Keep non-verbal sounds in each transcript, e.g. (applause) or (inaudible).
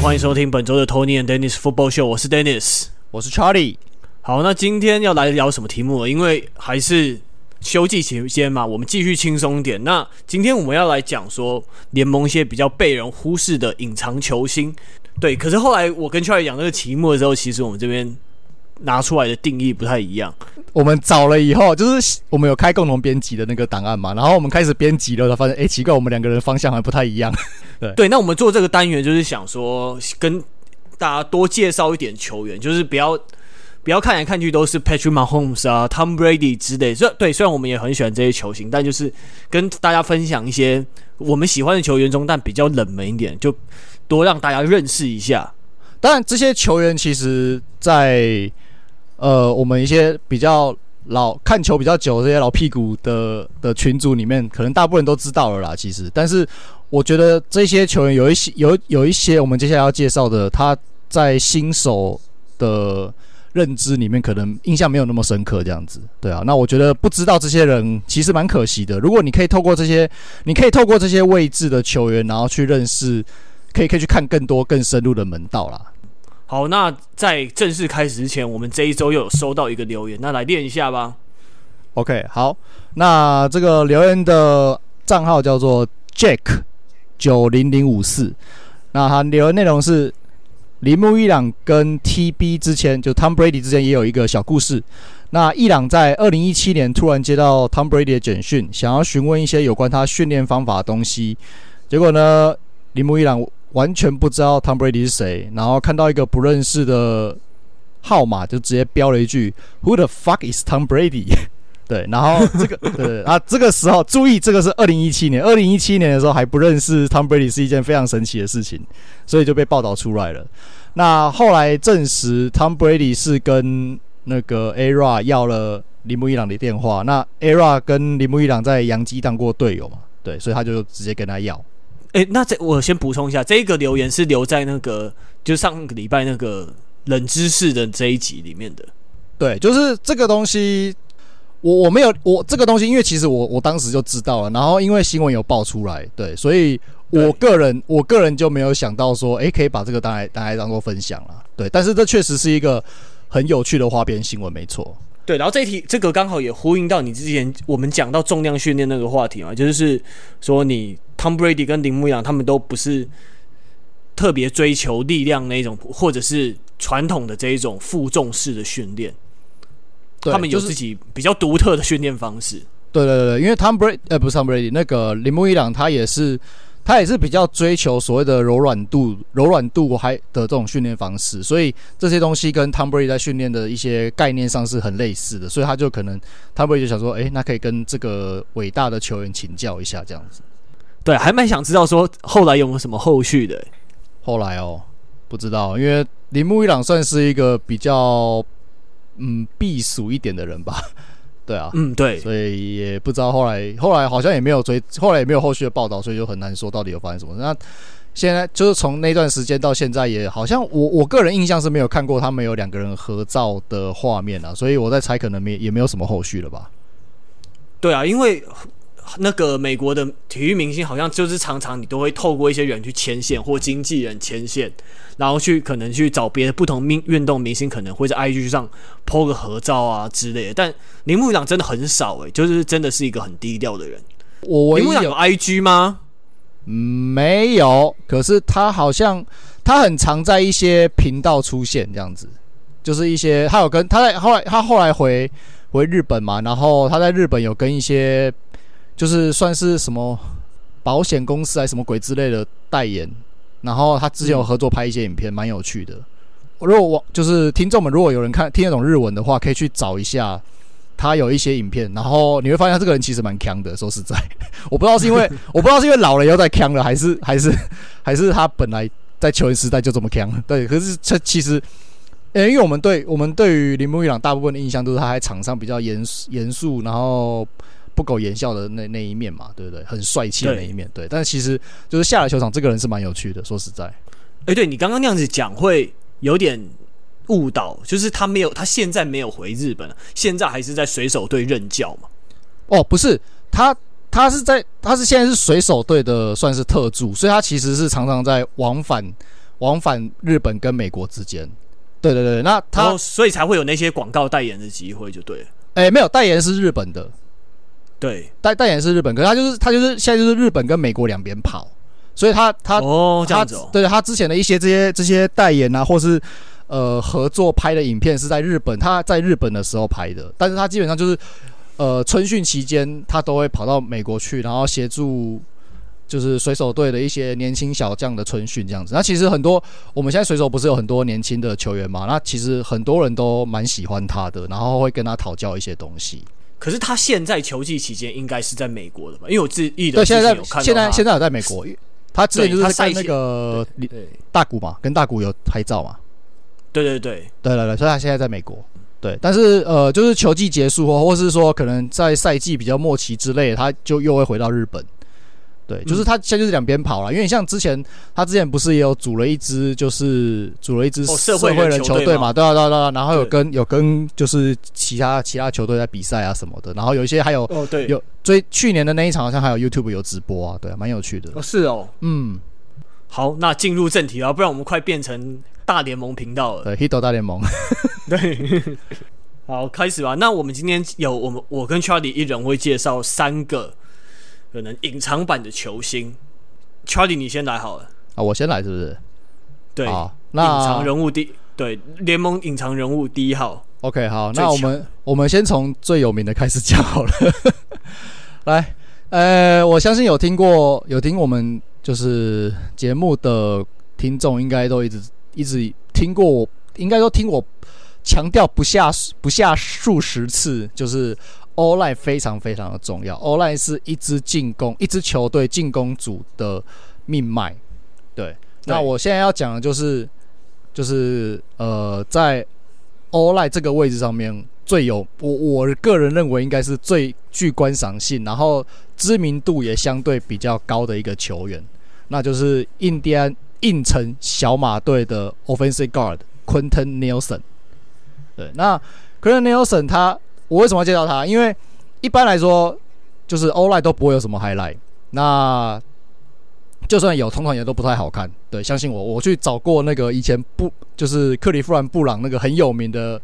欢迎收听本周的 Tony and Dennis Football Show，我是 Dennis，我是 Charlie。好，那今天要来聊什么题目了？因为还是休季期间嘛，我们继续轻松点。那今天我们要来讲说联盟一些比较被人忽视的隐藏球星。对，可是后来我跟 Charlie 讲这个题目的时候，其实我们这边拿出来的定义不太一样。我们找了以后，就是我们有开共同编辑的那个档案嘛，然后我们开始编辑了，发现哎，奇怪，我们两个人方向还不太一样。(laughs) 对对，那我们做这个单元就是想说，跟大家多介绍一点球员，就是不要不要看来看去都是 Patrick Mahomes 啊、Tom Brady 之类。虽对，虽然我们也很喜欢这些球星，但就是跟大家分享一些我们喜欢的球员中，但比较冷门一点，就多让大家认识一下。当然，这些球员其实，在呃，我们一些比较老看球比较久这些老屁股的的群组里面，可能大部分都知道了啦。其实，但是我觉得这些球员有一些有有一些我们接下来要介绍的，他在新手的认知里面可能印象没有那么深刻。这样子，对啊。那我觉得不知道这些人其实蛮可惜的。如果你可以透过这些，你可以透过这些位置的球员，然后去认识，可以可以去看更多更深入的门道啦。好，那在正式开始之前，我们这一周又有收到一个留言，那来念一下吧。OK，好，那这个留言的账号叫做 Jack 九零零五四，那他留言内容是铃木一朗跟 TB 之前，就 Tom Brady 之前也有一个小故事。那一朗在二零一七年突然接到 Tom Brady 的简讯，想要询问一些有关他训练方法的东西，结果呢，铃木一朗。完全不知道 Tom Brady 是谁，然后看到一个不认识的号码，就直接标了一句 “Who the fuck is Tom Brady？” (laughs) 对，然后这个 (laughs) 对啊，这个时候注意，这个是二零一七年，二零一七年的时候还不认识 Tom Brady 是一件非常神奇的事情，所以就被报道出来了。那后来证实 Tom Brady 是跟那个 A-Rod 要了铃木一朗的电话，那 A-Rod 跟铃木一朗在洋基当过队友嘛，对，所以他就直接跟他要。诶，那这我先补充一下，这个留言是留在那个就上个礼拜那个冷知识的这一集里面的。对，就是这个东西，我我没有我这个东西，因为其实我我当时就知道了，然后因为新闻有爆出来，对，所以我个人我个人就没有想到说，诶，可以把这个当来当来当做分享了，对，但是这确实是一个很有趣的花边新闻，没错。对，然后这一题这个刚好也呼应到你之前我们讲到重量训练那个话题嘛，就是说你 Tom Brady 跟铃木一朗他们都不是特别追求力量那种，或者是传统的这一种负重式的训练，对他们有自己比较独特的训练方式。对对对，因为 Tom Brady 呃不是 Tom Brady 那个铃木一朗他也是。他也是比较追求所谓的柔软度、柔软度还的这种训练方式，所以这些东西跟 Tom Brady 在训练的一些概念上是很类似的，所以他就可能 Tom Brady 就想说，哎、欸，那可以跟这个伟大的球员请教一下，这样子。对，还蛮想知道说后来有没有什么后续的、欸。后来哦，不知道，因为铃木一朗算是一个比较嗯避暑一点的人吧。对啊，嗯，对，所以也不知道后来，后来好像也没有追，后来也没有后续的报道，所以就很难说到底有发生什么。那现在就是从那段时间到现在，也好像我我个人印象是没有看过他们有两个人合照的画面啊，所以我在猜可能没也没有什么后续了吧。对啊，因为。那个美国的体育明星好像就是常常你都会透过一些人去牵线或经纪人牵线，然后去可能去找别的不同运运动明星，可能会在 IG 上 po 个合照啊之类的。但铃木一朗真的很少诶、欸，就是真的是一个很低调的人。我铃木一朗有 IG 吗？没有，可是他好像他很常在一些频道出现这样子，就是一些他有跟他在后来他后来回回日本嘛，然后他在日本有跟一些。就是算是什么保险公司还是什么鬼之类的代言，然后他之前有合作拍一些影片，蛮有趣的。如果我就是听众们，如果有人看听得懂日文的话，可以去找一下他有一些影片，然后你会发现他这个人其实蛮强的。说实在，(laughs) 我不知道是因为 (laughs) 我不知道是因为老了以后再强了，还是 (laughs) 还是还是他本来在球员时代就这么强。对，可是这其实，呃，因为我们对我们对于铃木一朗大部分的印象都是他在场上比较严严肃，然后。不苟言笑的那那一面嘛，对不对？很帅气的那一面，对，对。但是其实就是下了球场，这个人是蛮有趣的。说实在，哎、欸，对你刚刚那样子讲会有点误导，就是他没有，他现在没有回日本，现在还是在水手队任教嘛？哦，不是，他他是在，他是现在是水手队的算是特助，所以他其实是常常在往返往返日本跟美国之间。对对对，那他所以才会有那些广告代言的机会，就对了。哎，没有代言是日本的，对，代代言是日本，可是他就是他就是现在就是日本跟美国两边跑，所以他他哦这样子哦，对他之前的一些这些这些代言啊，或是呃合作拍的影片是在日本，他在日本的时候拍的，但是他基本上就是呃春训期间他都会跑到美国去，然后协助。就是水手队的一些年轻小将的春训这样子，那其实很多我们现在水手不是有很多年轻的球员嘛？那其实很多人都蛮喜欢他的，然后会跟他讨教一些东西。可是他现在球季期间应该是在美国的吧？因为我记得对，现在在现在现在有在美国，他之前就是在那个大谷嘛，跟大谷有拍照嘛。对对对对对对，所以他现在在美国。对，但是呃，就是球季结束后，或是说可能在赛季比较末期之类，他就又会回到日本。对，就是他现在就是两边跑了，因为你像之前他之前不是也有组了一支，就是组了一支社会人球队嘛，对啊对啊对啊，然后有跟有跟就是其他其他球队在比赛啊什么的，然后有一些还有哦对，有追去年的那一场好像还有 YouTube 有直播啊，对啊，蛮有趣的。哦是哦，嗯，好，那进入正题啊，不然我们快变成大联盟频道了。对，Hito 大联盟，(laughs) 对，好，开始吧。那我们今天有我们我跟 Charlie 一人会介绍三个。可能隐藏版的球星，Charlie，你先来好了啊，我先来是不是？对，那隐藏人物第对联盟隐藏人物第一号，OK，好，那我们我们先从最有名的开始讲好了。(laughs) 来，呃，我相信有听过有听我们就是节目的听众，应该都一直一直听过我，应该都听我强调不下不下数十次，就是。O-line 非常非常的重要，O-line 是一支进攻、一支球队进攻组的命脉。对，那我现在要讲的就是，就是呃，在 O-line 这个位置上面最有我我个人认为应该是最具观赏性，然后知名度也相对比较高的一个球员，那就是印第安印城小马队的 Offensive guard Quinton Nelson。对，那 Quinton Nelson 他。我为什么要介绍他？因为一般来说，就是 O-line 都不会有什么 highlight。那就算有，通常也都不太好看。对，相信我，我去找过那个以前布就是克利夫兰布朗那个很有名的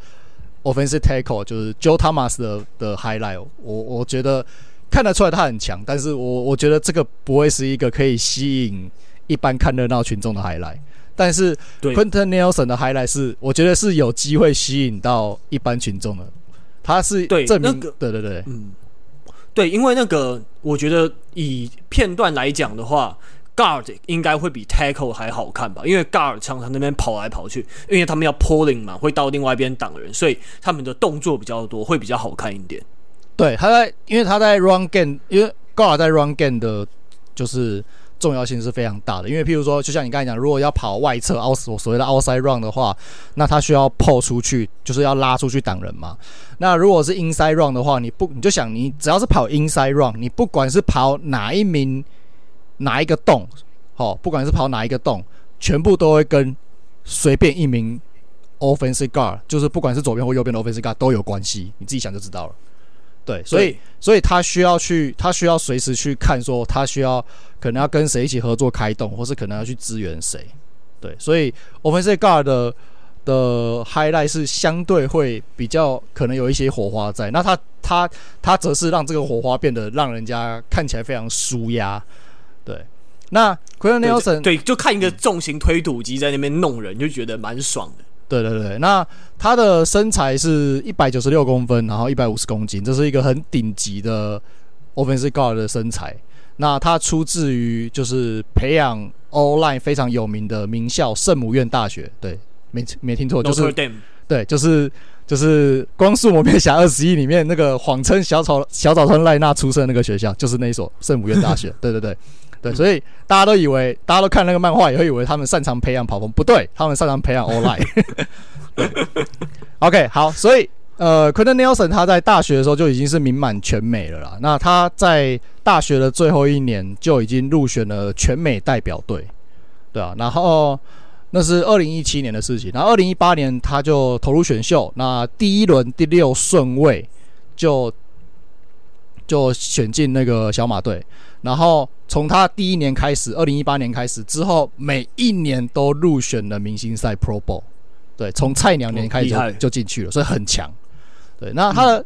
offensive tackle，就是 Joe Thomas 的的 highlight。我我觉得看得出来他很强，但是我我觉得这个不会是一个可以吸引一般看热闹群众的 highlight。但是 Quentin Nelson 的 highlight 是，我觉得是有机会吸引到一般群众的。他是对证明那个，对对对，嗯，对，因为那个，我觉得以片段来讲的话，guard 应该会比 tackle 还好看吧？因为 guard 常常那边跑来跑去，因为他们要 pulling 嘛，会到另外一边挡人，所以他们的动作比较多，会比较好看一点。对，他在，因为他在 run game，因为 guard 在 run game 的，就是。重要性是非常大的，因为譬如说，就像你刚才讲，如果要跑外侧 out 所谓的 outside run 的话，那他需要抛出去，就是要拉出去挡人嘛。那如果是 inside run 的话，你不你就想，你只要是跑 inside run，你不管是跑哪一名哪一个洞，好，不管是跑哪一个洞，全部都会跟随便一名 offensive guard，就是不管是左边或右边的 offensive guard 都有关系，你自己想就知道了。对，所以所以他需要去，他需要随时去看，说他需要可能要跟谁一起合作开动，或是可能要去支援谁。对，所以 offensive guard 的的 highlight 是相对会比较可能有一些火花在。那他他他则是让这个火花变得让人家看起来非常舒压。对，那 Quenton Nelson 对，就看一个重型推土机在那边弄人，就觉得蛮爽的。对对对，那他的身材是一百九十六公分，然后一百五十公斤，这是一个很顶级的 offensive guard 的身材。那他出自于就是培养 O-line 非常有名的名校圣母院大学。对，没没听错，就是 Notre Dame。对，就是就是《光速蒙面侠二十一》里面那个谎称小草小草川赖纳出生的那个学校，就是那一所圣母院大学。对 (laughs) 对对。对，所以大家都以为，大家都看那个漫画，也会以为他们擅长培养跑锋，不对，他们擅长培养 O-line。(laughs) OK，好，所以呃，Quenton Nelson 他在大学的时候就已经是名满全美了啦。那他在大学的最后一年就已经入选了全美代表队，对啊。然后那是二零一七年的事情，然后二零一八年他就投入选秀，那第一轮第六顺位就就选进那个小马队。然后从他第一年开始，二零一八年开始之后，每一年都入选了明星赛 Pro Bowl。对，从菜鸟年开始就、进去了，所以很强。对，那他的、嗯、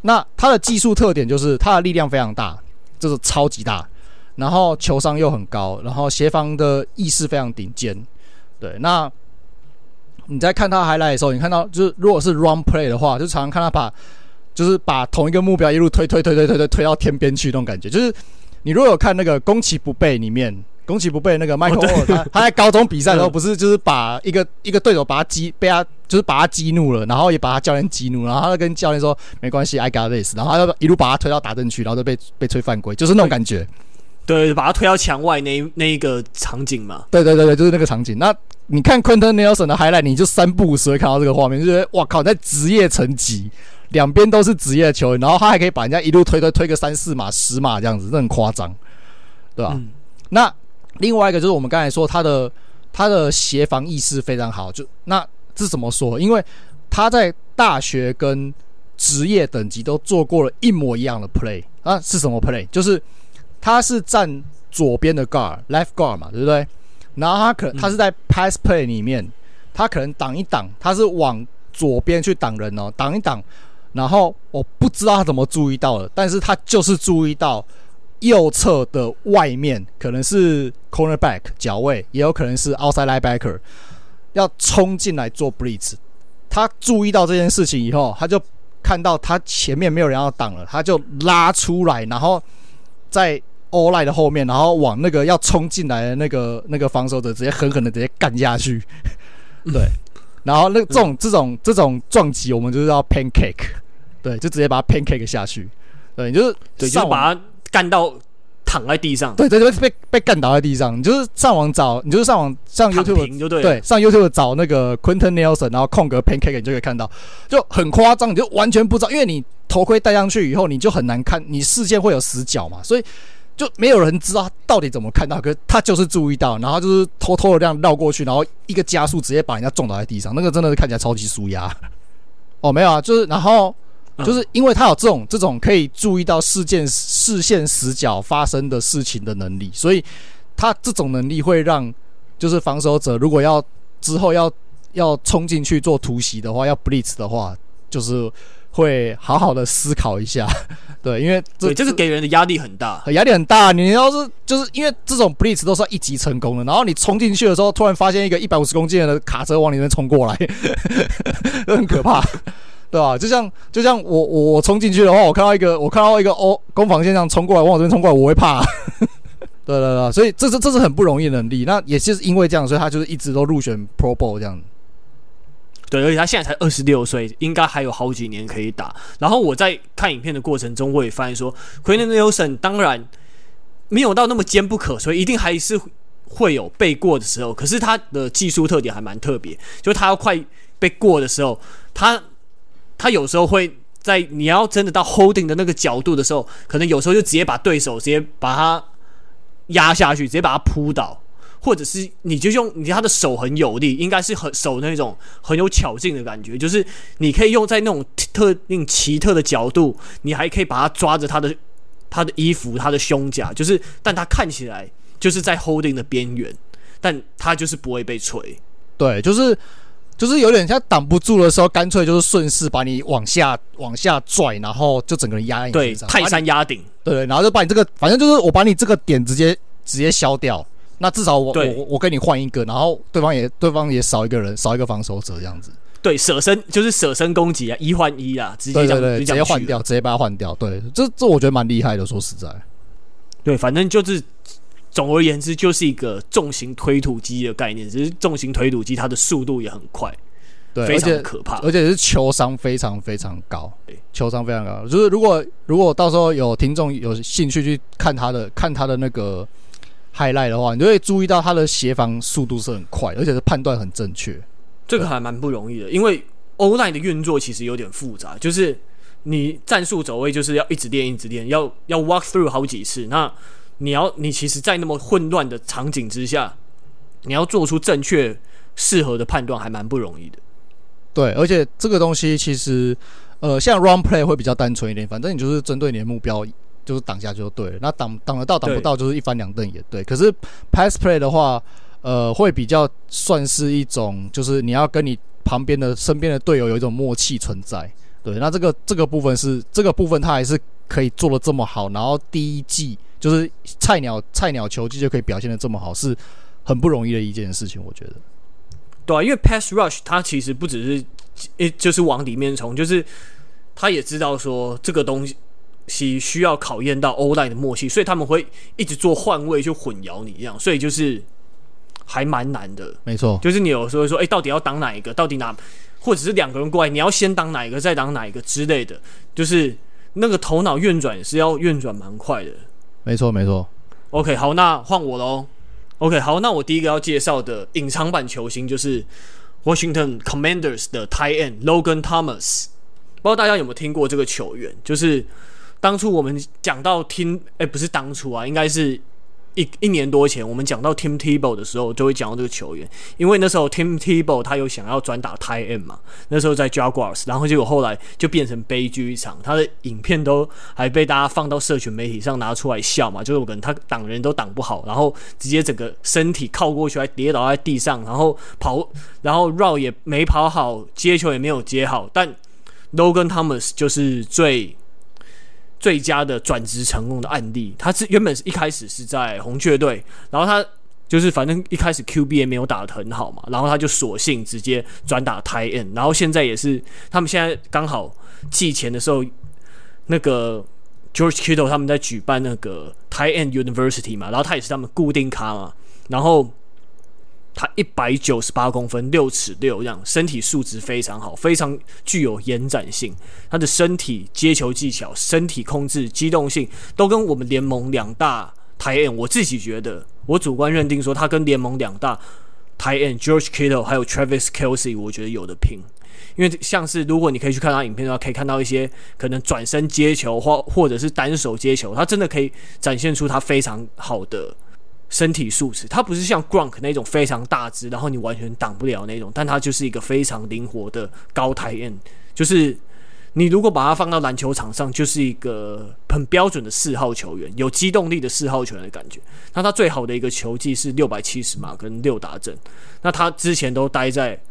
那他的技术特点就是他的力量非常大，就是超级大，然后球商又很高，然后协防的意识非常顶尖。对，那你在看他 highlight 的时候，你看到就是如果是 run play 的话，就常常看他把就是把同一个目标一路推推推推推推推到天边去那种感觉。就是你如果有看那个攻其不备里面。攻其不备，那个麦克尔，他他在高中比赛的时候，不是就是把一个一个对手把他激，被他就是把他激怒了，然后也把他教练激怒，然后他就跟教练说没关系，I got this，然后他就一路把他推到打阵区，然后就被被吹犯规，就是那种感觉。对，把他推到墙外那那一个场景嘛。对对对对，就是那个场景。那你看 Quentin Nelson 的 highlight，你就三不五时会看到这个画面，就觉得哇靠，在职业层级，两边都是职业球员，然后他还可以把人家一路推推推个三四码、十码这样子，这很夸张，对吧？嗯、那。另外一个就是我们刚才说他的他的协防意识非常好，就那这怎么说？因为他在大学跟职业等级都做过了一模一样的 play 啊，是什么 play？就是他是站左边的 guard left guard 嘛，对不对？然后他可能他是在 pass play 里面，他可能挡一挡，他是往左边去挡人哦，挡一挡，然后我不知道他怎么注意到的，但是他就是注意到。右侧的外面可能是 cornerback 脚位，也有可能是 outside linebacker 要冲进来做 blitz。他注意到这件事情以后，他就看到他前面没有人要挡了，他就拉出来，然后在 all line 的后面，然后往那个要冲进来的那个那个防守者直接狠狠的直接干下去。对，然后那这种这种这种撞击，我们就是要 pancake。对，就直接把它 pancake 下去。对，你就是对，就把它。干到躺在地上，对对对，被被干倒在地上。你就是上网找，你就是上网上 YouTube 就对，对，上 YouTube 找那个 Quenton Nelson，然后空格 Pancake，你就可以看到，就很夸张，你就完全不知道，因为你头盔戴上去以后，你就很难看，你视线会有死角嘛，所以就没有人知道他到底怎么看到，可是他就是注意到，然后就是偷偷的这样绕过去，然后一个加速直接把人家撞倒在地上，那个真的是看起来超级舒压。哦，没有啊，就是然后。就是因为他有这种这种可以注意到事件视线死角发生的事情的能力，所以他这种能力会让就是防守者如果要之后要要冲进去做突袭的话，要 blitz 的话，就是会好好的思考一下。(laughs) 对，因为这这个给人的压力很大，压力很大。你要是就是因为这种 blitz 都是要一级成功的，然后你冲进去的时候，突然发现一个一百五十公斤的卡车往里面冲过来，都 (laughs) 很可怕。对吧？就像就像我我我冲进去的话，我看到一个我看到一个哦攻防线上冲过来，往我这边冲过来，我会怕。(laughs) 对对对，所以这是这是很不容易的能力。那也就是因为这样，所以他就是一直都入选 Pro Bowl 这样。对，而且他现在才二十六岁，应该还有好几年可以打。然后我在看影片的过程中，我也发现说，Quenton Nelson 当然没有到那么坚不可摧，一定还是会有被过的时候。可是他的技术特点还蛮特别，就是他要快被过的时候，他。他有时候会在你要真的到 holding 的那个角度的时候，可能有时候就直接把对手直接把他压下去，直接把他扑倒，或者是你就用你他的手很有力，应该是很手那种很有巧劲的感觉，就是你可以用在那种特定奇特的角度，你还可以把他抓着他的他的衣服、他的胸甲，就是但他看起来就是在 holding 的边缘，但他就是不会被锤，对，就是。就是有点像挡不住的时候，干脆就是顺势把你往下往下拽，然后就整个人压在你身上。对，泰山压顶。对，然后就把你这个，反正就是我把你这个点直接直接消掉。那至少我我我跟你换一个，然后对方也对方也少一个人，少一个防守者这样子。对，舍身就是舍身攻击啊，一换一啊，直接这样直接换掉，直接把它换掉。对，这这我觉得蛮厉害的，说实在。对，反正就是。总而言之，就是一个重型推土机的概念。只是重型推土机，它的速度也很快，对，非常可怕，而且是球商非常非常高，对，球商非常高。就是如果如果到时候有听众有兴趣去看他的看他的那个 highlight 的话，你就会注意到他的协防速度是很快，而且是判断很正确。这个还蛮不容易的，因为 O-line 的运作其实有点复杂，就是你战术走位就是要一直练一直练，要要 walk through 好几次。那你要，你其实，在那么混乱的场景之下，你要做出正确、适合的判断，还蛮不容易的。对，而且这个东西其实，呃，像 run play 会比较单纯一点，反正你就是针对你的目标就是挡下就对了。那挡挡得到挡不到就是一翻两瞪眼对。可是 pass play 的话，呃，会比较算是一种，就是你要跟你旁边的身边的队友有一种默契存在。对，那这个这个部分是这个部分他还是可以做的这么好，然后第一季就是菜鸟菜鸟球技就可以表现的这么好，是很不容易的一件事情，我觉得。对啊，因为 pass rush 它其实不只是，诶，就是往里面冲，就是他也知道说这个东西需要考验到 O-line 的默契，所以他们会一直做换位去混淆你这样，所以就是还蛮难的。没错，就是你有时候会说，诶，到底要挡哪一个？到底哪？或者是两个人过来，你要先挡哪一个，再挡哪一个之类的，就是那个头脑运转是要运转蛮快的。没错，没错。OK，好，那换我喽。OK，好，那我第一个要介绍的隐藏版球星就是 Washington Commanders 的 Tie End Logan Thomas。不知道大家有没有听过这个球员？就是当初我们讲到听，哎，不是当初啊，应该是。一一年多前，我们讲到 Tim Tebow 的时候，就会讲到这个球员，因为那时候 Tim Tebow 他有想要转打 t i e n 嘛，那时候在 Jaguars，然后结果后来就变成悲剧一场，他的影片都还被大家放到社群媒体上拿出来笑嘛，就是可能他挡人都挡不好，然后直接整个身体靠过去，还跌倒在地上，然后跑，然后绕也没跑好，接球也没有接好，但 Logan Thomas 就是最。最佳的转职成功的案例，他是原本是一开始是在红雀队，然后他就是反正一开始 QB 也没有打得很好嘛，然后他就索性直接转打 t i e n 然后现在也是他们现在刚好季前的时候，那个 George Kittle 他们在举办那个 t i e n University 嘛，然后他也是他们固定咖嘛，然后。他一百九十八公分，六尺六，这样身体素质非常好，非常具有延展性。他的身体接球技巧、身体控制、机动性，都跟我们联盟两大台 N，。我自己觉得，我主观认定说，他跟联盟两大 tight end George Kittle 还有 Travis Kelsey，我觉得有的拼。因为像是如果你可以去看他影片的话，可以看到一些可能转身接球或或者是单手接球，他真的可以展现出他非常好的。身体素质，他不是像 Gronk 那种非常大只，然后你完全挡不了那种，但他就是一个非常灵活的高台 N，就是你如果把他放到篮球场上，就是一个很标准的四号球员，有机动力的四号球员的感觉。那他最好的一个球技是六百七十码跟六达阵。那他之前都待在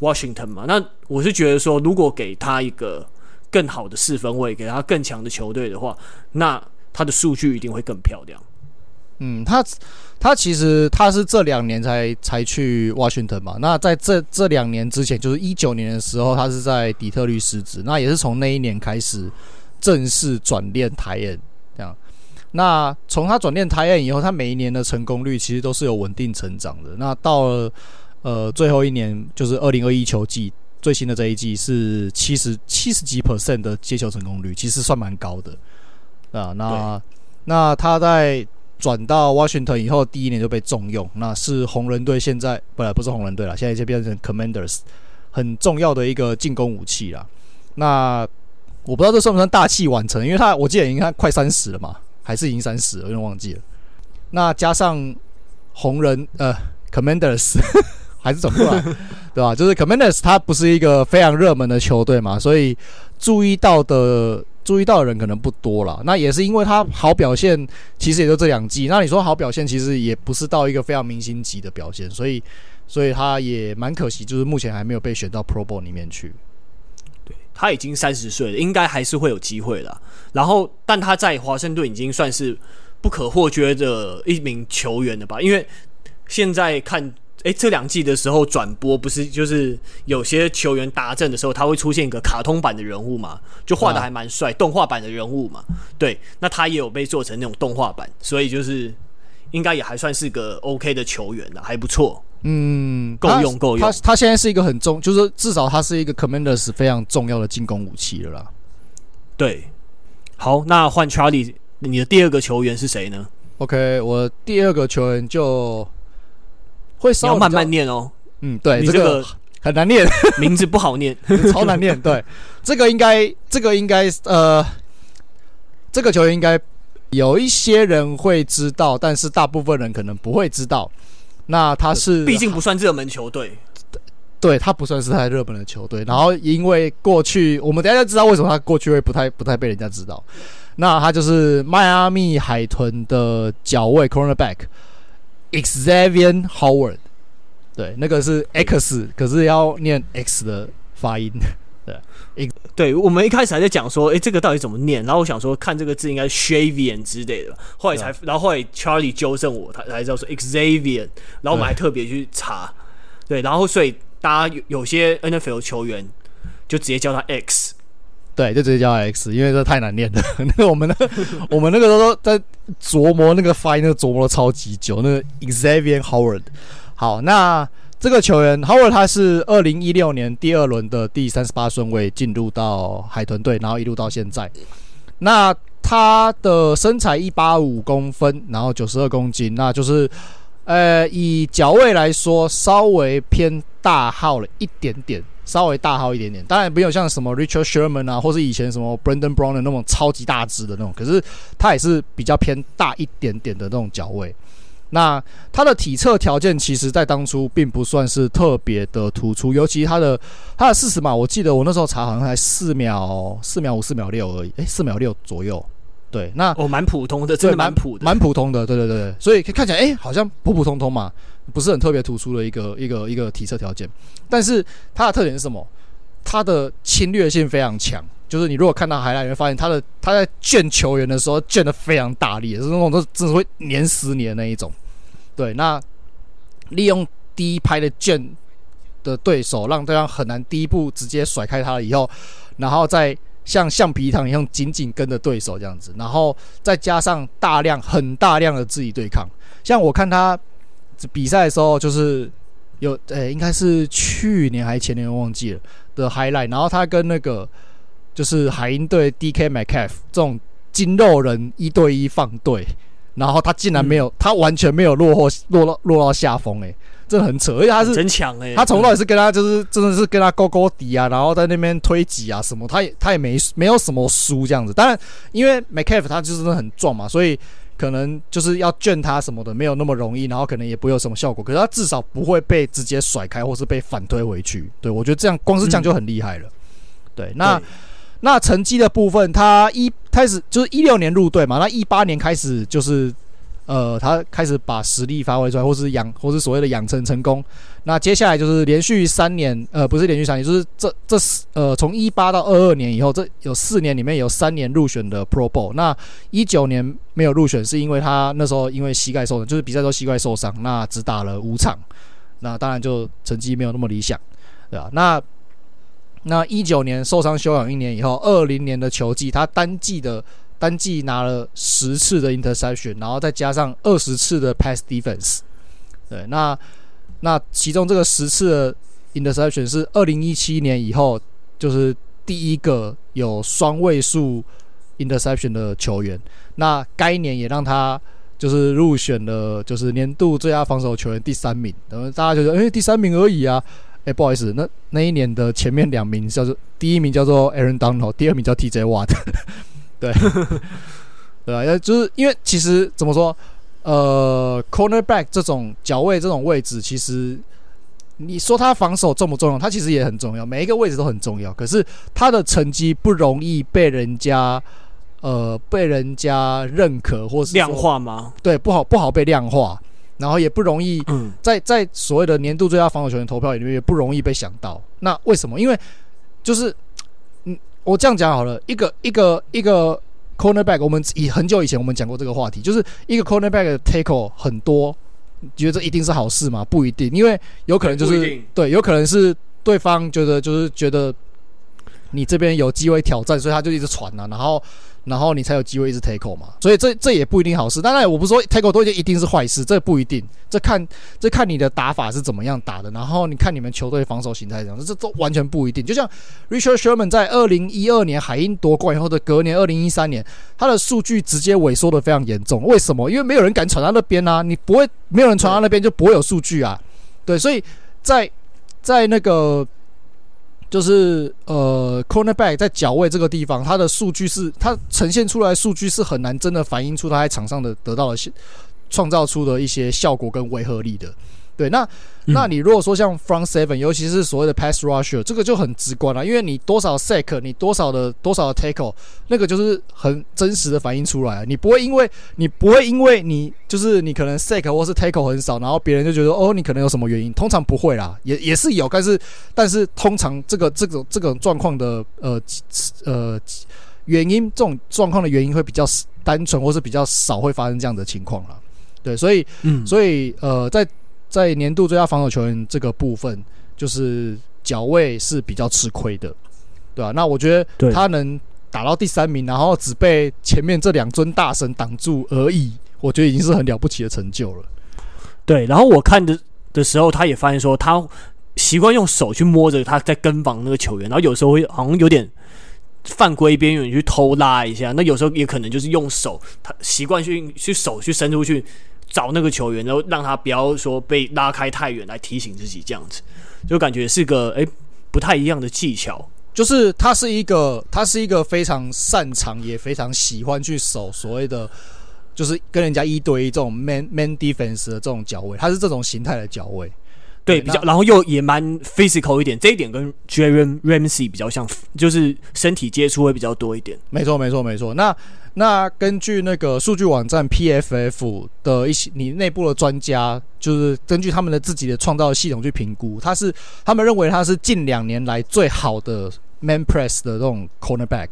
Washington 嘛，那我是觉得说，如果给他一个更好的四分位，给他更强的球队的话，那他的数据一定会更漂亮。嗯，他他其实他是这两年才才去 Washington 嘛。那在这这两年之前，就是一九年的时候，他是在底特律失职。那也是从那一年开始正式转练 tight end 这样。那从他转练 tight end 以后，他每一年的成功率其实都是有稳定成长的。那到了呃最后一年，就是二零二一球季最新的这一季是七十七十几 percent 的接球成功率，其实算蛮高的啊。那那他在转到 Washington 以后，第一年就被重用，那是红人队现在不，不是红人队了，现在就变成 Commanders 很重要的一个进攻武器了。那我不知道这算不算大器晚成，因为他我记得已经他快三十了嘛，还是已经三十了，有点忘记了。那加上红人呃 Commanders (laughs) 还是怎么办？对吧？就是 Commanders 他不是一个非常热门的球队嘛，所以注意到的。注意到的人可能不多了，那也是因为他好表现，其实也就这两季。那你说好表现，其实也不是到一个非常明星级的表现，所以，所以他也蛮可惜，就是目前还没有被选到 Pro Bowl 里面去。对，他已经三十岁了，应该还是会有机会的。然后，但他在华盛顿已经算是不可或缺的一名球员了吧？因为现在看。诶，这两季的时候转播不是就是有些球员达阵的时候，他会出现一个卡通版的人物嘛，就画的还蛮帅，动画版的人物嘛。对，那他也有被做成那种动画版，所以就是应该也还算是个 OK 的球员了，还不错。嗯，够用够用。他他现在是一个很重，就是至少他是一个 Commanders 非常重要的进攻武器了啦。对，好，那换 Charlie，你的第二个球员是谁呢？OK，我第二个球员就。会稍微慢慢念哦。嗯，对，这个很难念，(laughs) (laughs) 名字不好念，超难念。对，这个应该，这个应该，呃，这个球员应该有一些人会知道，但是大部分人可能不会知道。那他是，毕竟不算热门球队。对他不算是太热门的球队。然后因为过去我们等下就知道为什么他过去会不太不太被人家知道。那他就是迈阿密海豚的角卫 cornerback Xavier Howard。对，那个是 X，可是要念 X 的发音。(laughs) 对，(laughs) 对，我们一开始还在讲说，诶，这个到底怎么念？然后我想说，看这个字应该是 Xavier 之类的。后来才，然后后来 Charlie 纠正我，他才知道说 Xavier。然后我们还特别去查，对，然后所以大家有有些 NFL 球员就直接叫他 X，对，就直接叫 X，因为这太难念了。(laughs) 那个我们那 (laughs) 我们那个时候在琢磨那个发音，那琢磨了超级久。那个 Xavier Howard。好，那这个球员 Howard 他是二零一六年第二轮的第三十八顺位进入到海豚队，然后一路到现在。那他的身材一八五公分，然后九十二公斤，那就是呃以脚位来说稍微偏大号了一点点，稍微大号一点点。当然没有像什么 Richard Sherman 啊，或是以前什么 Brandon Brown 的那种超级大只的那种，可是他也是比较偏大一点点的那种脚位。那他的体测条件，其实在当初并不算是特别的突出，尤其他的他的四十码，我记得我那时候查好像才四秒四秒五四秒六而已，诶，四秒六左右。对，那哦，蛮普通的，真的蛮普的，蛮普通的，对对对，所以看起来诶，好像普普通通嘛，不是很特别突出的一个一个一个体测条件。但是它的特点是什么？它的侵略性非常强。就是你如果看到海拉，你会发现他的他在卷球员的时候卷得非常大力，是那种都真的会碾死你的那一种。对，那利用第一拍的卷的对手，让对方很难第一步直接甩开他了以后，然后再像橡皮糖一样紧紧跟着对手这样子，然后再加上大量很大量的自己对抗。像我看他比赛的时候，就是有诶、欸，应该是去年还是前年忘记了的 highlight，然后他跟那个。就是海鹰队 DK Metcalf 这种筋肉人一对一放对，然后他竟然没有，嗯、他完全没有落后，落到落到下风，诶，这很扯，而且他是真强诶，他从头也是跟他就是真的是跟他勾勾底啊，然后在那边推挤啊什么，他也他也没没有什么输这样子。当然，因为 Metcalf 他就是真的很壮嘛，所以可能就是要卷他什么的没有那么容易，然后可能也不会有什么效果。可是他至少不会被直接甩开，或是被反推回去。对，我觉得这样光是这样就很厉害了。嗯、对，那。那成绩的部分，他一开始就是一六年入队嘛，那一八年开始就是，呃，他开始把实力发挥出来，或是养，或是所谓的养成成功。那接下来就是连续三年，呃，不是连续三年，就是这这四呃，从一八到二二年以后，这有四年里面有三年入选的 Pro Bowl。那一九年没有入选，是因为他那时候因为膝盖受伤，就是比赛时候膝盖受伤，那只打了五场，那当然就成绩没有那么理想，对吧？那那一九年受伤休养一年以后，二零年的球季，他单季的单季拿了十次的 interception，然后再加上二十次的 pass defense。对，那那其中这个十次的 interception 是二零一七年以后就是第一个有双位数 interception 的球员。那该年也让他就是入选了，就是年度最佳防守球员第三名。然后大家觉得，诶，第三名而已啊。哎、不好意思，那那一年的前面两名叫做第一名叫做 Aaron Donald，第二名叫 TJ Watt。对，(laughs) 对啊，就是因为其实怎么说，呃，cornerback 这种脚位这种位置，其实你说他防守重不重要？他其实也很重要，每一个位置都很重要。可是他的成绩不容易被人家呃被人家认可，或是量化吗？对，不好不好被量化。然后也不容易在在所谓的年度最佳防守球员投票里面也不容易被想到。那为什么？因为就是嗯，我这样讲好了，一个一个一个 cornerback，我们以很久以前我们讲过这个话题，就是一个 cornerback 的 tackle 很多，你觉得这一定是好事吗？不一定，因为有可能就是对，有可能是对方觉得就是觉得你这边有机会挑战，所以他就一直传啊，然后。然后你才有机会一直 tackle 嘛，所以这这也不一定好事。当然，我不是说 tackle 都一定是坏事，这不一定。这看这看你的打法是怎么样打的，然后你看你们球队防守形态怎样，这都完全不一定。就像 Richard Sherman 在二零一二年海鹰夺冠以后的隔年二零一三年，他的数据直接萎缩的非常严重。为什么？因为没有人敢传到那边啊，你不会没有人传到那边就不会有数据啊。对，所以在在那个。就是呃，cornerback 在脚位这个地方，它的数据是它呈现出来数据是很难真的反映出他在场上的得到的创造出的一些效果跟违和力的。对，那、嗯、那你如果说像 front seven，尤其是所谓的 pass rusher，这个就很直观了，因为你多少 sack，你多少的多少的 tackle，那个就是很真实的反映出来。你不会因为你不会因为你就是你可能 sack 或是 tackle 很少，然后别人就觉得哦，你可能有什么原因？通常不会啦，也也是有，但是但是通常这个这种这种状况的呃呃原因，这种状况的原因会比较单纯，或是比较少会发生这样的情况了。对，所以嗯，所以呃在。在年度最佳防守球员这个部分，就是脚位是比较吃亏的，对吧、啊？那我觉得他能打到第三名，然后只被前面这两尊大神挡住而已，我觉得已经是很了不起的成就了。对，然后我看的的时候，他也发现说，他习惯用手去摸着他在跟防那个球员，然后有时候会好像有点犯规边缘去偷拉一下，那有时候也可能就是用手，他习惯去去手去伸出去。找那个球员，然后让他不要说被拉开太远，来提醒自己这样子，就感觉是个诶不太一样的技巧。就是他是一个，他是一个非常擅长也非常喜欢去守所谓的，就是跟人家一对一这种 man man defense 的这种脚位，他是这种形态的脚位。对，比较，然后又也蛮 physical 一点，这一点跟 Jaren Ramsey 比较像，就是身体接触会比较多一点。没错，没错，没错。那那根据那个数据网站 PFF 的一些你内部的专家，就是根据他们的自己的创造的系统去评估，他是他们认为他是近两年来最好的 man press 的这种 cornerback。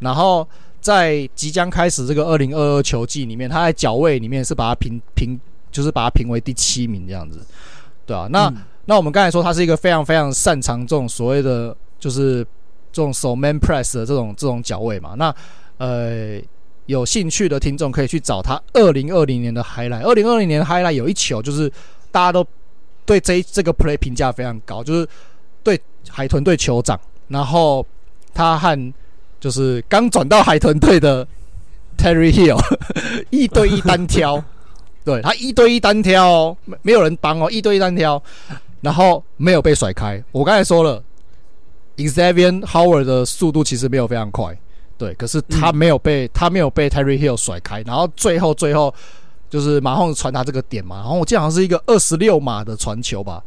然后在即将开始这个二零二二球季里面，他在脚位里面是把它评评，就是把它评为第七名这样子。对啊，那、嗯、那我们刚才说他是一个非常非常擅长这种所谓的就是这种手 man press 的这种这种脚位嘛。那呃，有兴趣的听众可以去找他二零二零年的 highlight。二零二零年的 highlight 有一球就是大家都对这这个 play 评价非常高，就是对海豚队酋长，然后他和就是刚转到海豚队的 Terry Hill 一对一单挑。对他一对一单挑哦，没没有人帮哦，一对一单挑，然后没有被甩开。我刚才说了，Xavier Howard 的速度其实没有非常快，对，可是他没有被、嗯、他没有被 Tyreek Hill 甩开，然后最后最后就是马上传达这个点嘛，然后我记得好像是一个二十六码的传球吧，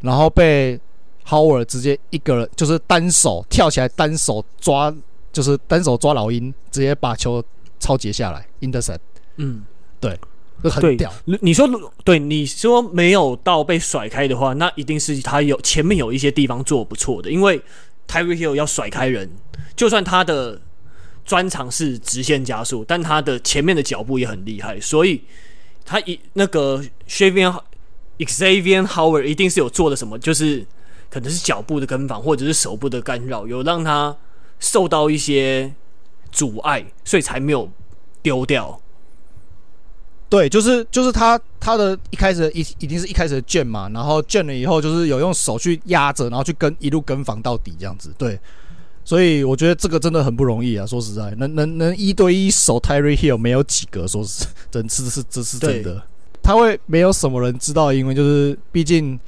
然后被 Howard 直接一个人就是单手跳起来单手抓，就是单手抓老鹰，直接把球抄截下来，intercept，嗯，对。很屌，对，你说对，你说没有到被甩开的话，那一定是他有前面有一些地方做不错的。因为 Tyreek Hill 要甩开人，就算他的专长是直线加速，但他的前面的脚步也很厉害，所以他一那个 Xavier Xavier Howard 一定是有做了什么，就是可能是脚步的跟防，或者是手部的干扰，有让他受到一些阻碍，所以才没有丢掉。对，就是就是他他的一开始一一定是一开始的卷嘛，然后卷了以后就是有用手去压着，然后去跟一路跟防到底这样子。对，所以我觉得这个真的很不容易啊，说实在，能能能一对一守 Tyreek Hill 没有几个，说是真是是这是真的。他会没有什么人知道，因为就是毕竟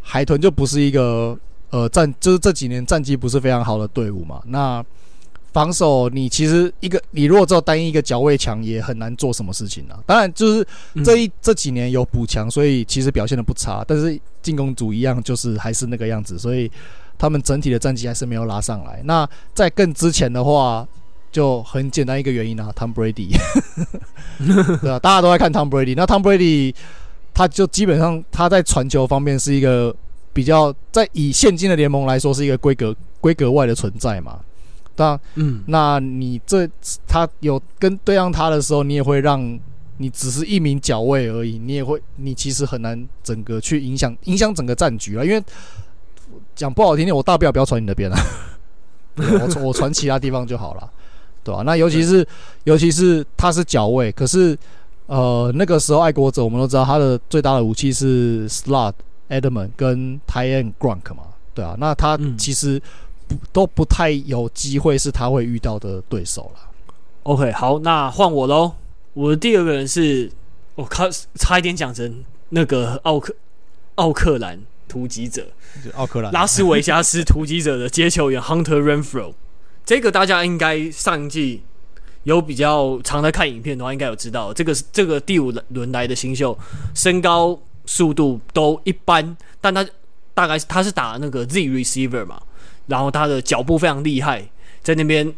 海豚就不是一个呃战，就是这几年战绩不是非常好的队伍嘛。那防守，你其实一个，你如果只有单一一个脚位强，也很难做什么事情啊。当然，就是这一这几年有补强，所以其实表现的不差。但是进攻组一样，就是还是那个样子，所以他们整体的战绩还是没有拉上来。那在更之前的话，就很简单一个原因啊，Tom Brady，(laughs) 对啊，大家都在看 Tom Brady。那 Tom Brady，他就基本上他在传球方面是一个比较，在以现今的联盟来说，是一个规格规格外的存在嘛。那嗯，那你这他有跟对上他的时候，你也会让你只是一名角位而已，你也会你其实很难整个去影响影响整个战局啊。因为讲不好听点，我大不了不要传你那边了，(laughs) 我我传其他地方就好了，对吧、啊？那尤其是尤其是他是角位，可是呃那个时候爱国者我们都知道他的最大的武器是 Slot Edelman 跟 End Grunk 嘛，对啊，那他其实。都不太有机会是他会遇到的对手了。OK，好，那换我喽。我的第二个人是，我靠，差一点讲成那个奥克奥克兰突击者，奥克兰拉斯维加斯突击者的接球员 Hunter Renfrow。这个大家应该上一季有比较常在看影片的话，应该有知道。这个是这个第五轮来的新秀，身高速度都一般，但他大概他是打那个 Z receiver 嘛，然后他的脚步非常厉害，在那边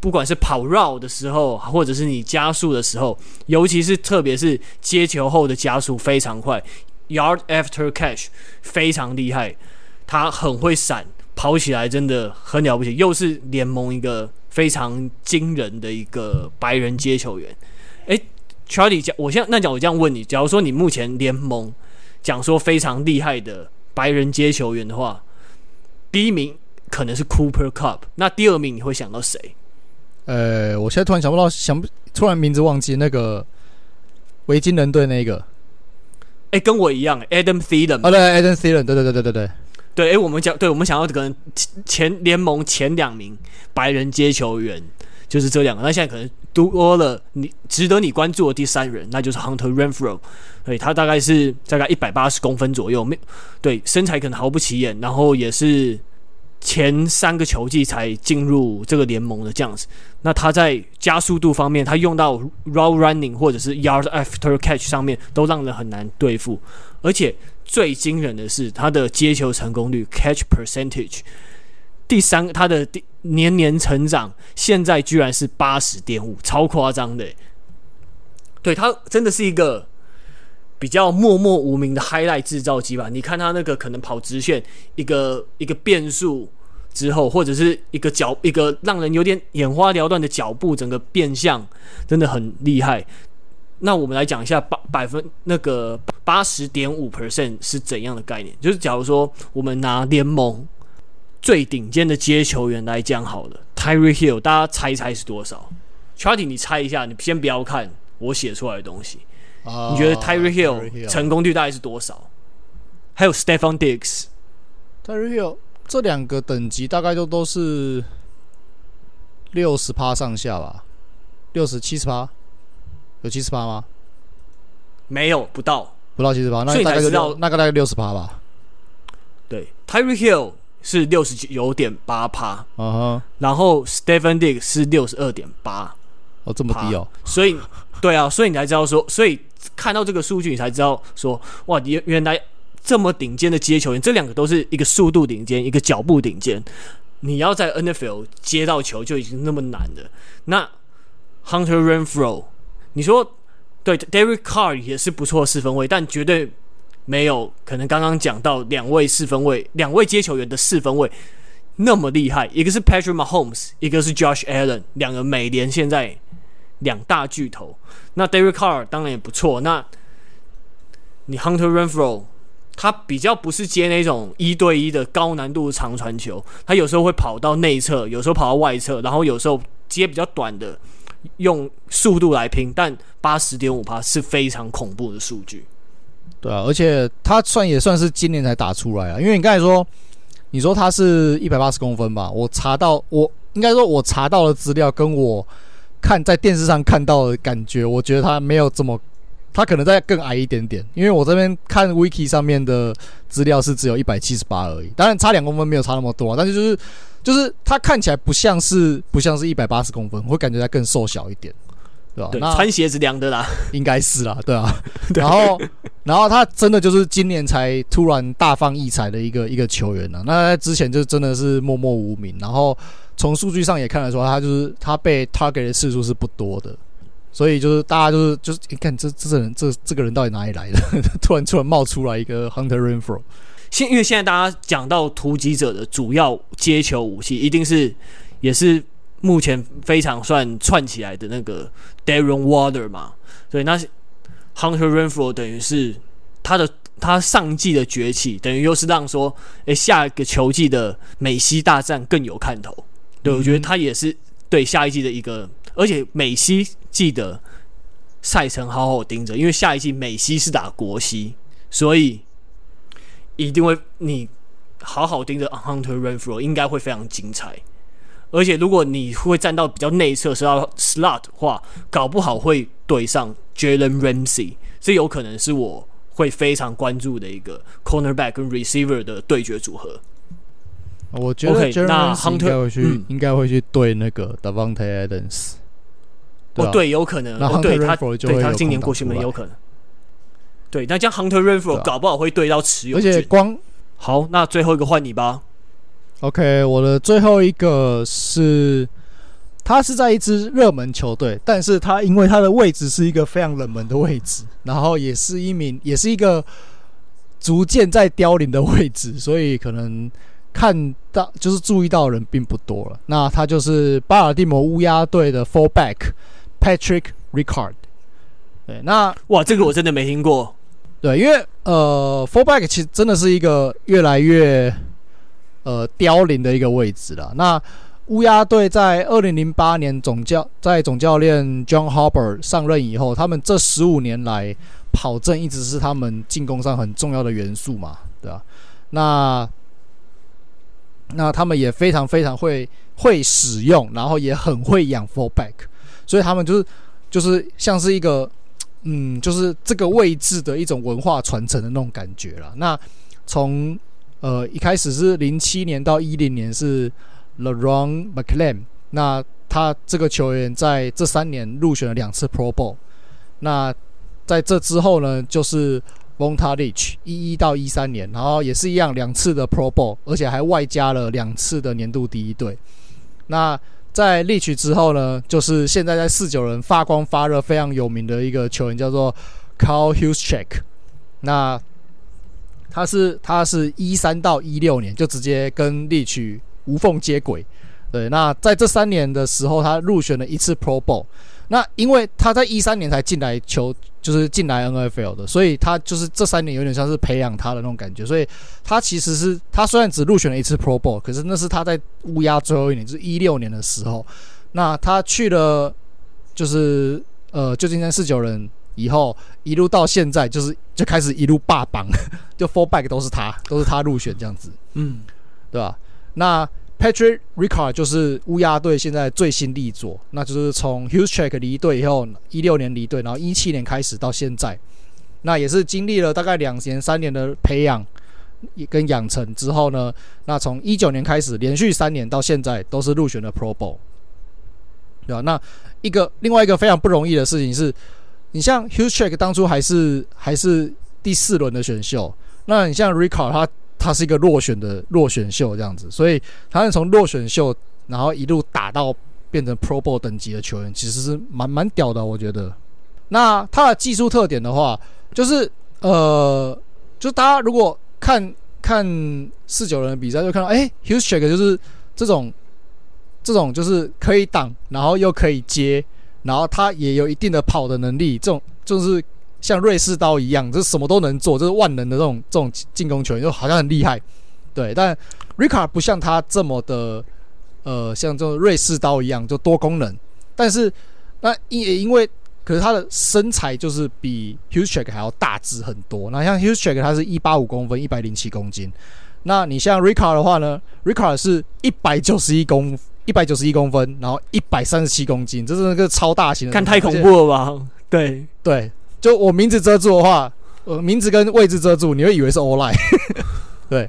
不管是跑绕的时候，或者是你加速的时候，尤其是特别是接球后的加速非常快，yard after catch 非常厉害，他很会闪，跑起来真的很了不起，又是联盟一个非常惊人的一个白人接球员，诶。Charlie，我现在那讲，我这样问你，假如说你目前联盟讲说非常厉害的白人接球员的话，第一名可能是 Cooper Kupp，那第二名你会想到谁？呃，我现在突然想不到，想不突然名字忘记那个维京人队那个，哎，跟我一样，Adam Thielen 啊，对，Adam Thielen，对对对对对对，对，哎，我们讲，对我们想要可能前联盟前两名白人接球员。就是这两个，那现在可能多了你值得你关注的第三人，那就是 Hunter Renfrow，对，他大概是大概一百八十公分左右，没对身材可能毫不起眼，然后也是前三个球季才进入这个联盟的这样子。那他在加速度方面，他用到 Route Running 或者是 Yard After Catch 上面都让人很难对付，而且最惊人的是他的接球成功率 Catch Percentage。第三，他的第年年成长，现在居然是八十点五，超夸张的。对，他真的是一个比较默默无名的 highlight 制造机吧？你看他那个可能跑直线，一个一个变速之后，或者是一个脚，一个让人有点眼花缭乱的脚步，整个变向真的很厉害。那我们来讲一下八百分那个八十点五 percent 是怎样的概念？就是假如说我们拿联盟。最顶尖的接球员来讲好了，Tyreek Hill，大家猜一猜是多少？Charlie，你猜一下，你先不要看我写出来的东西，uh, 你觉得 Tyreek Hill 成功率大概是多少？还有 Stephon Diggs，Tyreek Hill 这两个等级大概都都是六十趴上下吧，六十七十趴，有七十趴吗？没有，不到，不到七十趴，那大概知道那个大概六十趴吧。对，Tyreek Hill。是六十九点八趴，嗯哼，然后 Stephen Diggs 是六十二点八，哦，这么低哦，所以，对啊，所以你才知道说，所以看到这个数据，你才知道说，哇，原原来这么顶尖的接球员，这两个都是一个速度顶尖，一个脚步顶尖，你要在 NFL 接到球就已经那么难了。那 Hunter Renfrow，你说对，Derek Carr 也是不错的四分卫，但绝对。没有可能刚刚讲到两位四分卫，两位接球员的四分卫那么厉害，一个是 Patrick Mahomes，一个是 Josh Allen，两个美联现在两大巨头。那 Derek Carr 当然也不错。那你 Hunter Renfro，他比较不是接那种一对一的高难度长传球，他有时候会跑到内侧，有时候跑到外侧，然后有时候接比较短的，用速度来拼。但八十点五趴是非常恐怖的数据。对啊，而且他算也算是今年才打出来啊，因为你刚才说，你说他是一百八十公分吧？我查到，我应该说我查到的资料跟我看在电视上看到的感觉，我觉得他没有这么，他可能再更矮一点点。因为我这边看 Wiki 上面的资料是只有一百七十八而已，当然差两公分没有差那么多，但是就是就是他看起来不像是不像是一百八十公分，会感觉他更瘦小一点。对吧？穿鞋子凉的啦，(laughs) 应该是啦，对啊。(laughs) 然后，然后他真的就是今年才突然大放异彩的一个一个球员呢。那之前就真的是默默无名。然后从数据上也看得出来，他就是他被 target 的次数是不多的。所以就是大家就是就是你看这这人这这个人到底哪里来的？(laughs) 突然突然冒出来一个 Hunter Renfrow。现因为现在大家讲到突击者的主要接球武器，一定是也是。目前非常算串起来的那个 Darren Waller 嘛，所以那 Hunter Renfrow 等于是他的他上季的崛起，等于又是让说，诶下一个球季的美西大战更有看头。对，我觉得他也是对下一季的一个，而且美西记得赛程好好盯着，因为下一季美西是打国西，所以一定会你好好盯着 Hunter Renfrow，应该会非常精彩。而且，如果你会站到比较内侧，是要 slot 的话，搞不好会对上 Jalen Ramsey，这有可能是我会非常关注的一个 cornerback 跟 receiver 的对决组合。我觉得 Jalen Ramsey 应该会去，嗯、应该会去对那个 Davante Adams。哦，对，有可能。那 Hunter Renfrow 就会对他今年过去没有可能。对，那这样 Hunter Renfrow 搞不好会对到持有，而且光好，那最后一个换你吧。OK，我的最后一个是，他是在一支热门球队，但是他因为他的位置是一个非常冷门的位置，然后也是一名，也是一个逐渐在凋零的位置，所以可能看到就是注意到的人并不多了。那他就是巴尔的摩乌鸦队的 Fullback Patrick Ricard。对，那哇，这个我真的没听过。对，因为呃，fullback 其实真的是一个越来越呃凋零的一个位置了。那乌鸦队在二零零八年总教在总教练 John Harbaugh 上任以后，他们这十五年来跑阵一直是他们进攻上很重要的元素嘛，对吧、啊？那那他们也非常非常会会使用，然后也很会养 fullback，所以他们就是就是像是一个。嗯，就是这个位置的一种文化传承的那种感觉了。那从呃一开始是零七年到一零年是 LeRon McClain，那他这个球员在这三年入选了两次 Pro Bowl。那在这之后呢，就是 Von Tadich 一一到一三年，然后也是一样两次的 Pro Bowl，而且还外加了两次的年度第一队。那在 l e c h 之后呢，就是现在在四九人发光发热、非常有名的一个球员，叫做 Kyle Juszczyk。那他是他是一三到一六年就直接跟历取无缝接轨。对，那在这三年的时候，他入选了一次 Pro Bowl。那因为他在一三年才进来球，就是进来 NFL 的，所以他就是这三年有点像是培养他的那种感觉。所以他其实是他虽然只入选了一次 Pro Bowl，可是那是他在乌鸦最后一年，就是一六年的时候。那他去了，就是呃旧金山四九人以后，一路到现在，就是就开始一路霸榜，(laughs) 就 Fullback 都是他，都是他入选这样子，嗯，对吧？那。Patrick Ricard 就是乌鸦队现在最新力作，那就是从 Juszczyk 离队以后，一六年离队，然后一七年开始到现在，那也是经历了大概两年、三年的培养跟养成之后呢，那从一九年开始，连续三年到现在都是入选的 Pro Bowl，对吧？那一个另外一个非常不容易的事情是，你像 Juszczyk 当初还是还是第四轮的选秀，那你像 Ricard 他。他是一个落选的落选秀这样子，所以他是从落选秀，然后一路打到变成 Pro Bowl 等级的球员，其实是蛮蛮屌的，我觉得。那他的技术特点的话，就是呃，就大家如果看看四九人的比赛，就看到哎，Juszczyk 就是这种这种就是可以挡，然后又可以接，然后他也有一定的跑的能力，这种就是。像瑞士刀一样，就是什么都能做，就是万能的这种这种进攻球员，就好像很厉害，对。但 Ricard 不像他这么的，呃，像这种瑞士刀一样就多功能。但是那因也因为，可是他的身材就是比 h u s e c k 还要大只很多。那像 h u s e c k 他是一八五公分，一百零七公斤。那你像 Ricard 的话呢？Ricard 是一百九十一公一百九十一公分，然后一百三十七公斤，这是那个超大型的，看太恐怖了吧？对对。就我名字遮住的话，呃，名字跟位置遮住，你会以为是 O-line，(laughs) 对，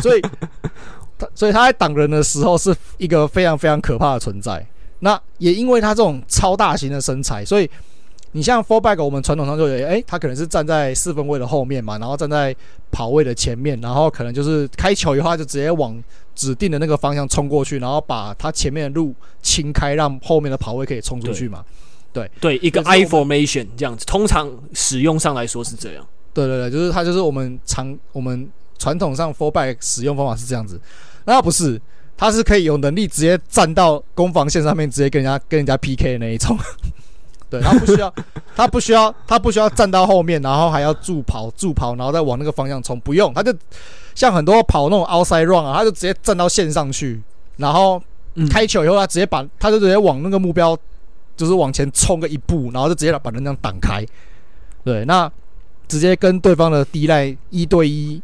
所以 (laughs) 他所以他在挡人的时候是一个非常非常可怕的存在。那也因为他这种超大型的身材，所以你像 fullback，我们传统上就有，哎，他可能是站在四分位的后面嘛，然后站在跑位的前面，然后可能就是开球以后就直接往指定的那个方向冲过去，然后把他前面的路清开，让后面的跑位可以冲出去嘛。对对，一个 I formation 这样子，通常使用上来说是这样。对对对，就是它就是我们常我们传统上 fullback 使用方法是这样子。那不是，它是可以有能力直接站到攻防线上面，直接跟人家跟人家 PK 的那一种。对，他不需要，他不需要，他不需要站到后面，然后还要助跑助跑，然后再往那个方向冲，不用，他就像很多跑那种 outside run 啊，他就直接站到线上去，然后开球以后，他直接把，他就直接往那个目标。就是往前冲个一步，然后就直接把人这样挡开，对，那直接跟对方的 D-line 一对一，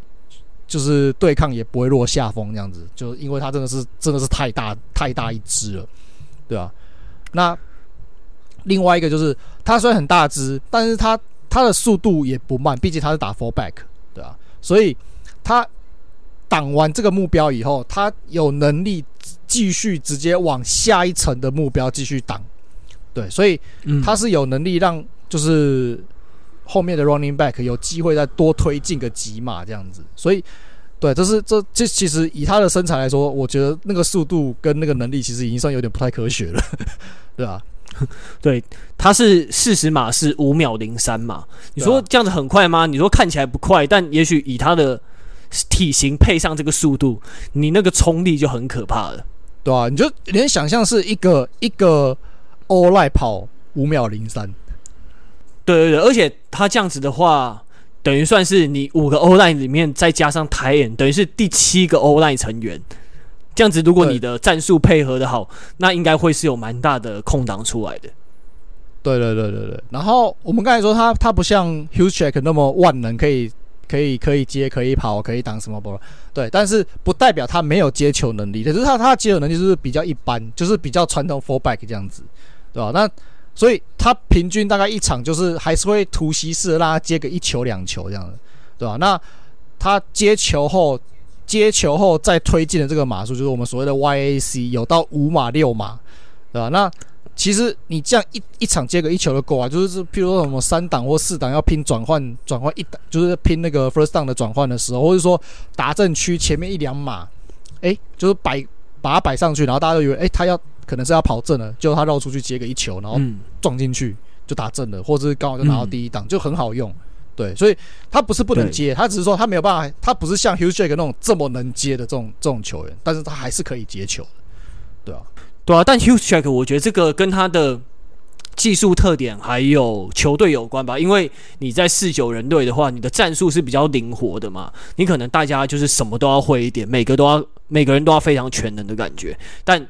就是对抗也不会落下风这样子，就因为他真的是真的是太大太大一只了，对吧？那另外一个就是他虽然很大只，但是他他的速度也不慢，毕竟他是打 fullback，对啊？所以他挡完这个目标以后，他有能力继续直接往下一层的目标继续挡。对，所以他是有能力让就是后面的 running back 有机会再多推进个几码这样子。所以，对，这是这这其实以他的身材来说，我觉得那个速度跟那个能力其实已经算有点不太科学了，(laughs) 对吧？(laughs) 对，他是四十码是五秒零三嘛？你说这样子很快吗？你说看起来不快，但也许以他的体型配上这个速度，你那个冲力就很可怕了，对啊，你就连想象是一个一个 O-line 跑五秒零三，对对对，而且他这样子的话，等于算是你五个 O-line 里面再加上 tight end，等于是第七个 O-line 成员。这样子，如果你的战术配合的好，那应该会是有蛮大的空档出来的。对对对对对。然后我们刚才说他他不像 Juszczyk 那么万能，可以可以可以接，可以跑，可以挡什么波。对，但是不代表他没有接球能力。可是他他接球能力就是比较一般，就是比较传统 fullback 这样子，对吧？那所以他平均大概一场就是还是会突袭式的让他接个一球两球这样子，对吧？那他接球后。接球后再推进的这个码数，就是我们所谓的 YAC，有到五码六码，对吧？那其实你这样一一场接个一球就够啊，就是譬如说什么三档或四档要拼转换转换一档，就是拼那个 first down 的转换的时候，或者说打阵区前面一两码，哎，就是摆把它摆上去，然后大家都以为哎他要可能是要跑正了，就他绕出去接个一球，然后撞进去就打正了，或者是刚好就拿到第一档，就很好用。对，所以他不是不能接，他只是说他没有办法，他不是像 Hugh Jack 那种这么能接的这种这种球员，但是他还是可以接球的，对啊，对啊。但 Hugh Jack 我觉得这个跟他的技术特点还有球队有关吧，因为你在四九人队的话，你的战术是比较灵活的嘛，你可能大家就是什么都要会一点，每个都要每个人都要非常全能的感觉。但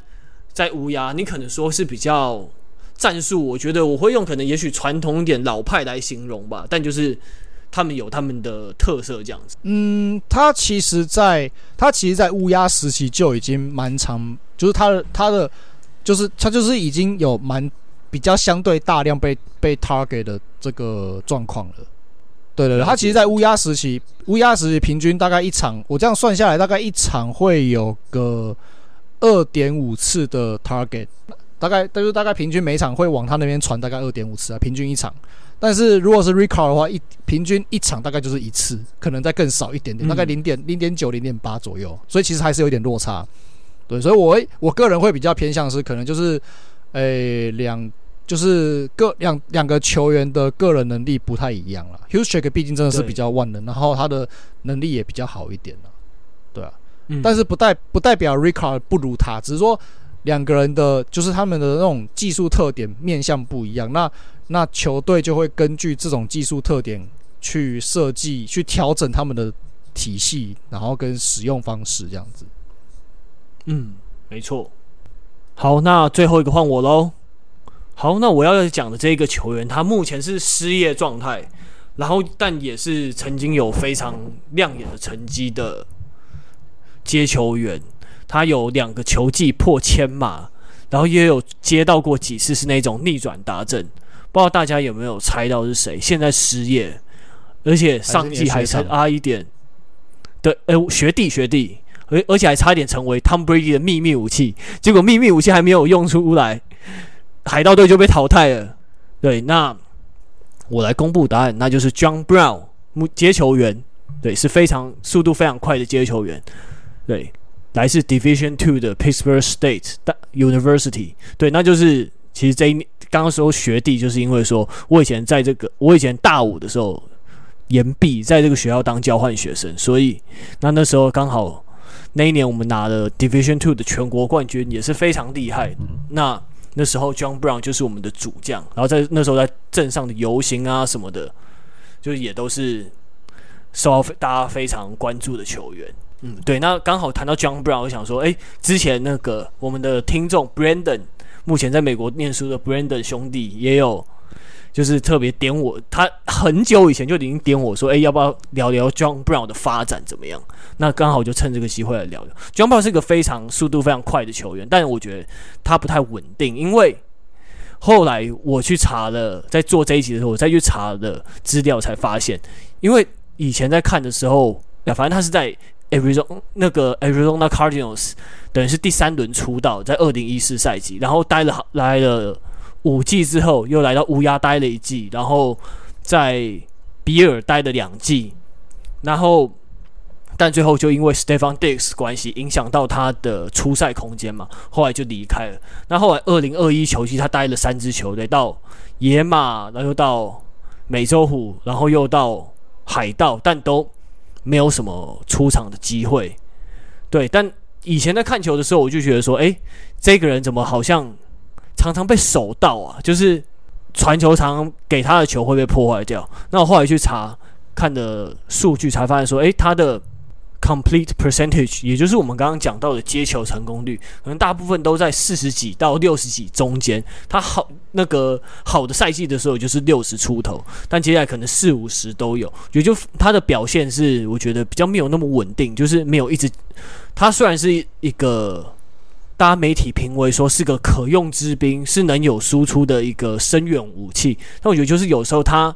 在乌鸦，你可能说是比较战术，我觉得我会用可能也许传统一点老派来形容吧，但就是。他们有他们的特色，这样子。嗯，他其实在，在他其实，在乌鸦时期就已经蛮长，就是他的他的，就是他就是已经有蛮比较相对大量被被 target 的这个状况了。对对对，他其实，在乌鸦时期，乌鸦时期平均大概一场，我这样算下来，大概一场会有个二点五次的 target，大概就是大概平均每场会往他那边传大概二点五次啊，平均一场。但是如果是 recall 的话，一平均一场大概就是一次，可能再更少一点点，大概零点零点九、零点八左右，所以其实还是有点落差。对，所以我我个人会比较偏向是可能就是，诶两就是各两两个球员的个人能力不太一样了。Juszczyk 毕竟真的是比较万能，然后他的能力也比较好一点了，对啊。但是不代不代表 Ricard 不如他，只是说两个人的就是他们的那种技术特点面向不一样。那那球队就会根据这种技术特点去设计、去调整他们的体系，然后跟使用方式这样子。嗯，没错。好，那最后一个换我喽。好，那我要讲的这个球员，他目前是失业状态，然后但也是曾经有非常亮眼的成绩的接球员。他有两个球季破千码，然后也有接到过几次是那种逆转达阵。不知道大家有没有猜到是谁？现在失业，而且上季还差一点。对，呃、欸，学弟学弟，而而且还差一点成为 Tom Brady 的秘密武器。结果秘密武器还没有用出来，海盗队就被淘汰了。对，那我来公布答案，那就是 John Brown，接球员，对，是非常速度非常快的接球员。对，来自 Division Two 的 Pittsburgh State University。对，那就是其实这一年。刚刚说学弟，就是因为说我以前在这个，我以前大五的时候延毕，在这个学校当交换学生，所以那那时候刚好那一年我们拿了 Division Two 的全国冠军，也是非常厉害。那那时候 John Brown 就是我们的主将，然后在那时候在镇上的游行啊什么的，就也都是受到大家非常关注的球员。嗯，对。那刚好谈到 John Brown，我想说，诶，之前那个我们的听众 Brandon。目前在美国念书的 Brandon 兄弟也有，就是特别点我，他很久以前就已经点我说，哎，要不要聊聊 John Brown 的发展怎么样？那刚好就趁这个机会来聊聊。John Brown 是一个非常速度非常快的球员，但我觉得他不太稳定，因为后来我去查了，在做这一集的时候，我再去查了资料才发现，因为以前在看的时候，呀，反正他是在。Arizona 那个 Arizona Cardinals 等于是第三轮出道，在二零一四赛季，然后待了来了五季之后，又来到乌鸦待了一季，然后在比尔待了两季，然后但最后就因为 Stefon Diggs 关系影响到他的出赛空间嘛，后来就离开了。那后来二零二一球季他待了三支球队，到野马，然后又到美洲虎，然后又到海盗，但都没有什么出场的机会。对，但以前在看球的时候，我就觉得说，诶，这个人怎么好像常常被守到啊？就是传球常常给他的球会被破坏掉。那我后来去查看的数据，才发现说，诶，他的。Complete percentage，也就是我们刚刚讲到的接球成功率，可能大部分都在四十几到六十几中间。他好那个好的赛季的时候就是六十出头，但接下来可能四五十都有。也就他的表现是，我觉得比较没有那么稳定，就是没有一直。他虽然是一个大家媒体评为说是个可用之兵，是能有输出的一个深远武器，但我觉得就是有时候他。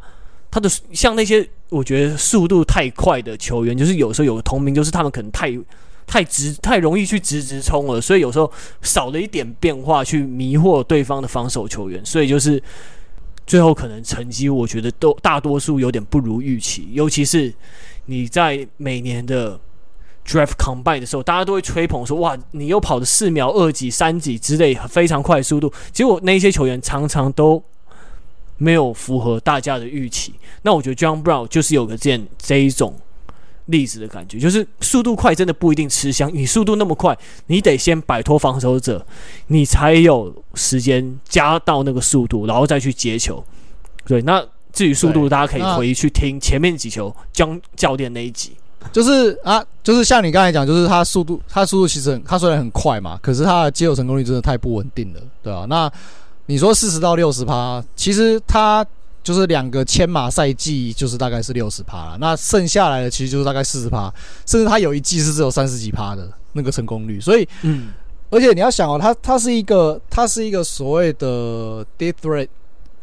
他的像那些我觉得速度太快的球员，就是有时候有个通病，就是他们可能太太直，太容易去直直冲了，所以有时候少了一点变化去迷惑对方的防守球员，所以就是最后可能成绩我觉得都大多数有点不如预期，尤其是你在每年的 Draft Combine 的时候，大家都会吹捧说哇，你又跑的四秒二几三几之类非常快的速度，结果那些球员常常都。没有符合大家的预期，那我觉得 John Brown 就是有个这样这一种例子的感觉，就是速度快真的不一定吃香。你速度那么快，你得先摆脱防守者，你才有时间加到那个速度，然后再去接球。对，那至于速度，大家可以回去听前面几球 John 教练那一集。就是啊，就是像你刚才讲，就是他速度，他速度其实很，他虽然很快嘛，可是他的接球成功率真的太不稳定了，对啊，那。你说四十到六十趴，其实他就是两个千马赛季，就是大概是六十趴了。那剩下来的其实就是大概四十趴，甚至他有一季是只有三十几趴的那个成功率。所以，嗯，而且你要想哦，他他是一个他是一个所谓的 deep threat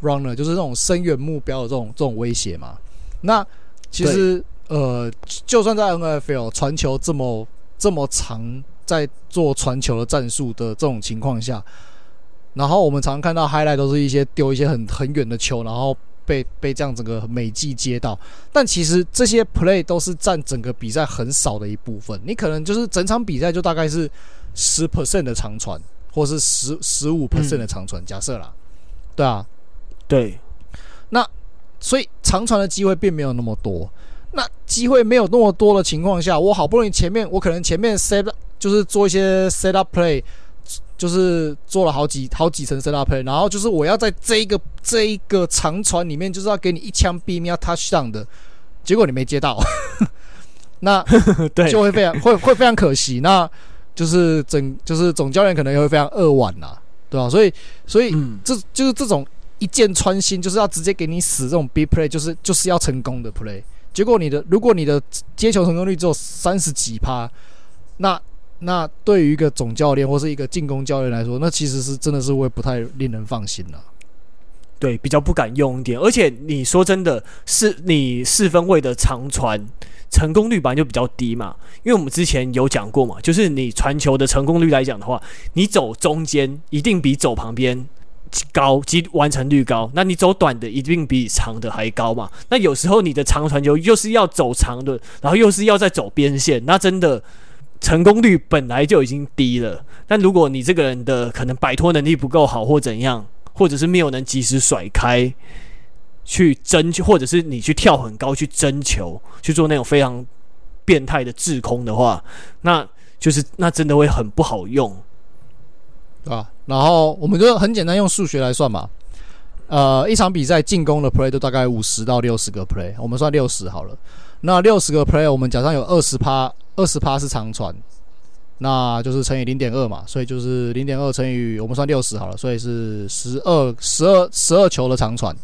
runner，就是那种深远目标的这种这种威胁嘛。那其实呃，就算在 NFL 传球这么这么长，在做传球的战术的这种情况下。然后我们常常看到 highlight 都是一些丢一些很很远的球，然后被被这样整个美记接到。但其实这些 play 都是占整个比赛很少的一部分。你可能就是整场比赛就大概是十 percent 的长传，或是十十五 percent 的长传。嗯、假设啦，对啊，对。那所以长传的机会并没有那么多。那机会没有那么多的情况下，我好不容易前面我可能前面 set 就是做一些 set up play。就是做了好几好几层 set up play，然后就是我要在这一个这一个长传里面，就是要给你一枪毙命要 touchdown 的，结果你没接到，(laughs) 那 (laughs) 对就会非常会会非常可惜，那就是整就是总教练可能也会非常扼腕呐，对吧？所以所以这就是这种一箭穿心，就是要直接给你死这种 big play，就是就是要成功的 play，结果你的如果你的接球成功率只有三十几趴，那。那对于一个总教练或是一个进攻教练来说，那其实是真的是会不太令人放心了。对，比较不敢用一点。而且你说真的是你四分位的长传成功率本来就比较低嘛，因为我们之前有讲过嘛，就是你传球的成功率来讲的话，你走中间一定比走旁边高，即完成率高。那你走短的一定比长的还高嘛。那有时候你的长传球又是要走长的，然后又是要再走边线，那真的。成功率本来就已经低了，但如果你这个人的可能摆脱能力不够好，或怎样，或者是没有能及时甩开去争取，或者是你去跳很高去争球，去做那种非常变态的滞空的话，那就是那真的会很不好用，啊。然后我们就很简单用数学来算嘛，呃，一场比赛进攻的 play 都大概五十到六十个 play，我们算六十好了。那六十个 player，我们假设有二十趴。二十趴是长传，那就是乘以零点二嘛，所以就是零点二乘以我们算六十好了，所以是十二十二十二球的长传。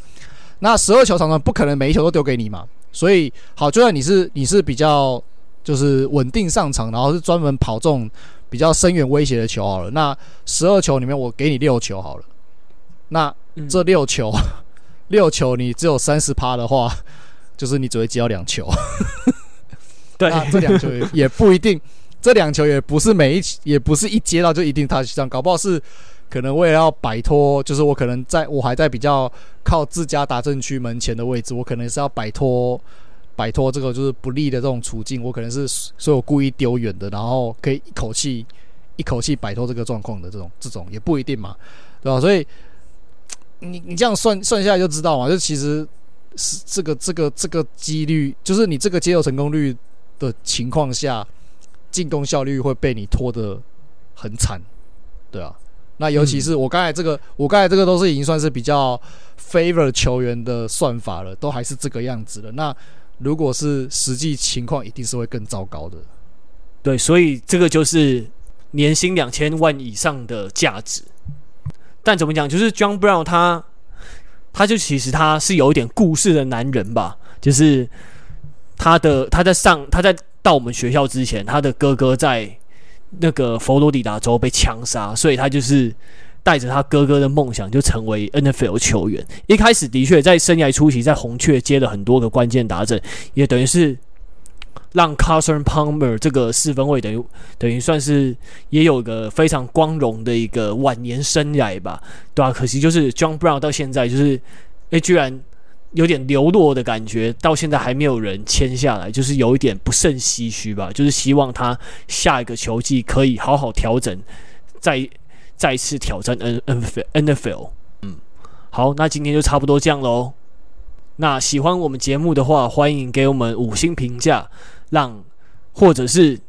那十二球长传不可能每一球都丢给你嘛，所以好，就算你是你是比较就是稳定上场，然后是专门跑这种比较深远威胁的球好了。那十二球里面我给你六球好了，那这六球、嗯、六球你只有三十趴的话，就是你只会接到两球。对，那这两球 (laughs) 也不一定，这两球也不是每一，也不是一接到就一定他这样，搞不好是可能为了要摆脱，就是我可能在我还在比较靠自家达阵区门前的位置，我可能是要摆脱摆脱这个就是不利的这种处境，我可能是所以我故意丢远的，然后可以一口气一口气摆脱这个状况的这种这种也不一定嘛，对吧？所以你你这样算算下来就知道嘛，就其实是这个这个这个几率，就是你这个接球成功率的情况下，进攻效率会被你拖得很惨，对啊。那尤其是我刚才这个，嗯、我刚才这个都是已经算是比较 favor 球员的算法了，都还是这个样子的。那如果是实际情况，一定是会更糟糕的。对，所以这个就是年薪两千万以上的价值。但怎么讲，就是 John Brown 他，他就其实他是有一点故事的男人吧，就是他的他在上他在到我们学校之前，他的哥哥在。那个佛罗里达州被枪杀，所以他就是带着他哥哥的梦想，就成为 NFL 球员。一开始的确在生涯初期，在红雀接了很多个关键打者，也等于是让 Carson Palmer 这个四分卫等于等于算是也有个非常光荣的一个晚年生涯吧，对吧、啊？可惜就是 John Brown 到现在就是，哎，居然。有点流落的感觉，到现在还没有人签下来，就是有一点不胜唏嘘吧。就是希望他下一个球季可以好好调整，再再次挑战 N N N F L。嗯，好，那今天就差不多这样喽。那喜欢我们节目的话，欢迎给我们五星评价，让或者是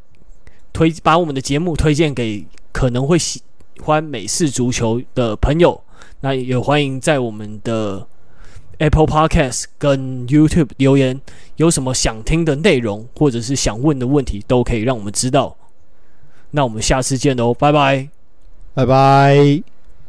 推把我们的节目推荐给可能会喜欢美式足球的朋友。那也欢迎在我们的。Apple Podcast 跟 YouTube 留言，有什么想听的内容，或者是想问的问题，都可以让我们知道。那我们下次见喽，拜拜，拜拜。